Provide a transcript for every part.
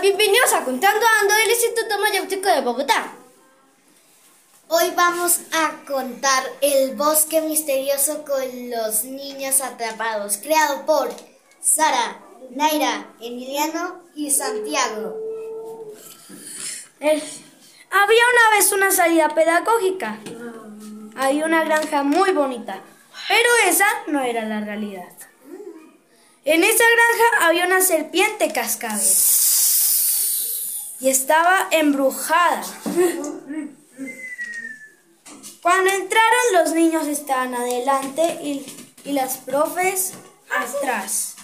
bienvenidos a Contando Ando del Instituto Mayéutico de Bogotá. Hoy vamos a contar El bosque misterioso con los niños atrapados, creado por Sara, Naira, Emiliano y Santiago. Eh, había una vez una salida pedagógica. Había una granja muy bonita, pero esa no era la realidad. En esa granja había una serpiente cascabel y estaba embrujada. Cuando entraron los niños estaban adelante y, y las profes atrás.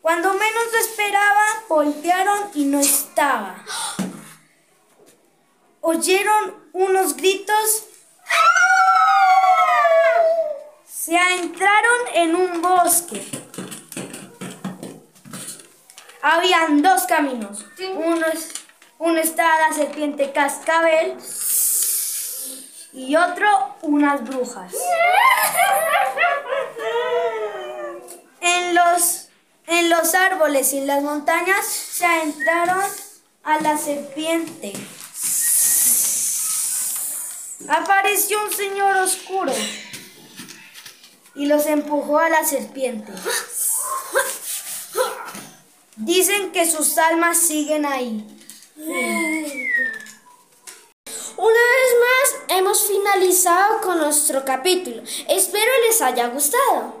Cuando menos lo esperaban, voltearon y no estaba. Oyeron unos gritos. Se entraron en un bosque. Habían dos caminos. Uno, es- uno estaba la serpiente cascabel y otro unas brujas. En los, en los árboles y en las montañas se adentraron a la serpiente. Apareció un señor oscuro y los empujó a la serpiente. Dicen que sus almas siguen ahí. Una vez más hemos finalizado con nuestro capítulo. Espero les haya gustado.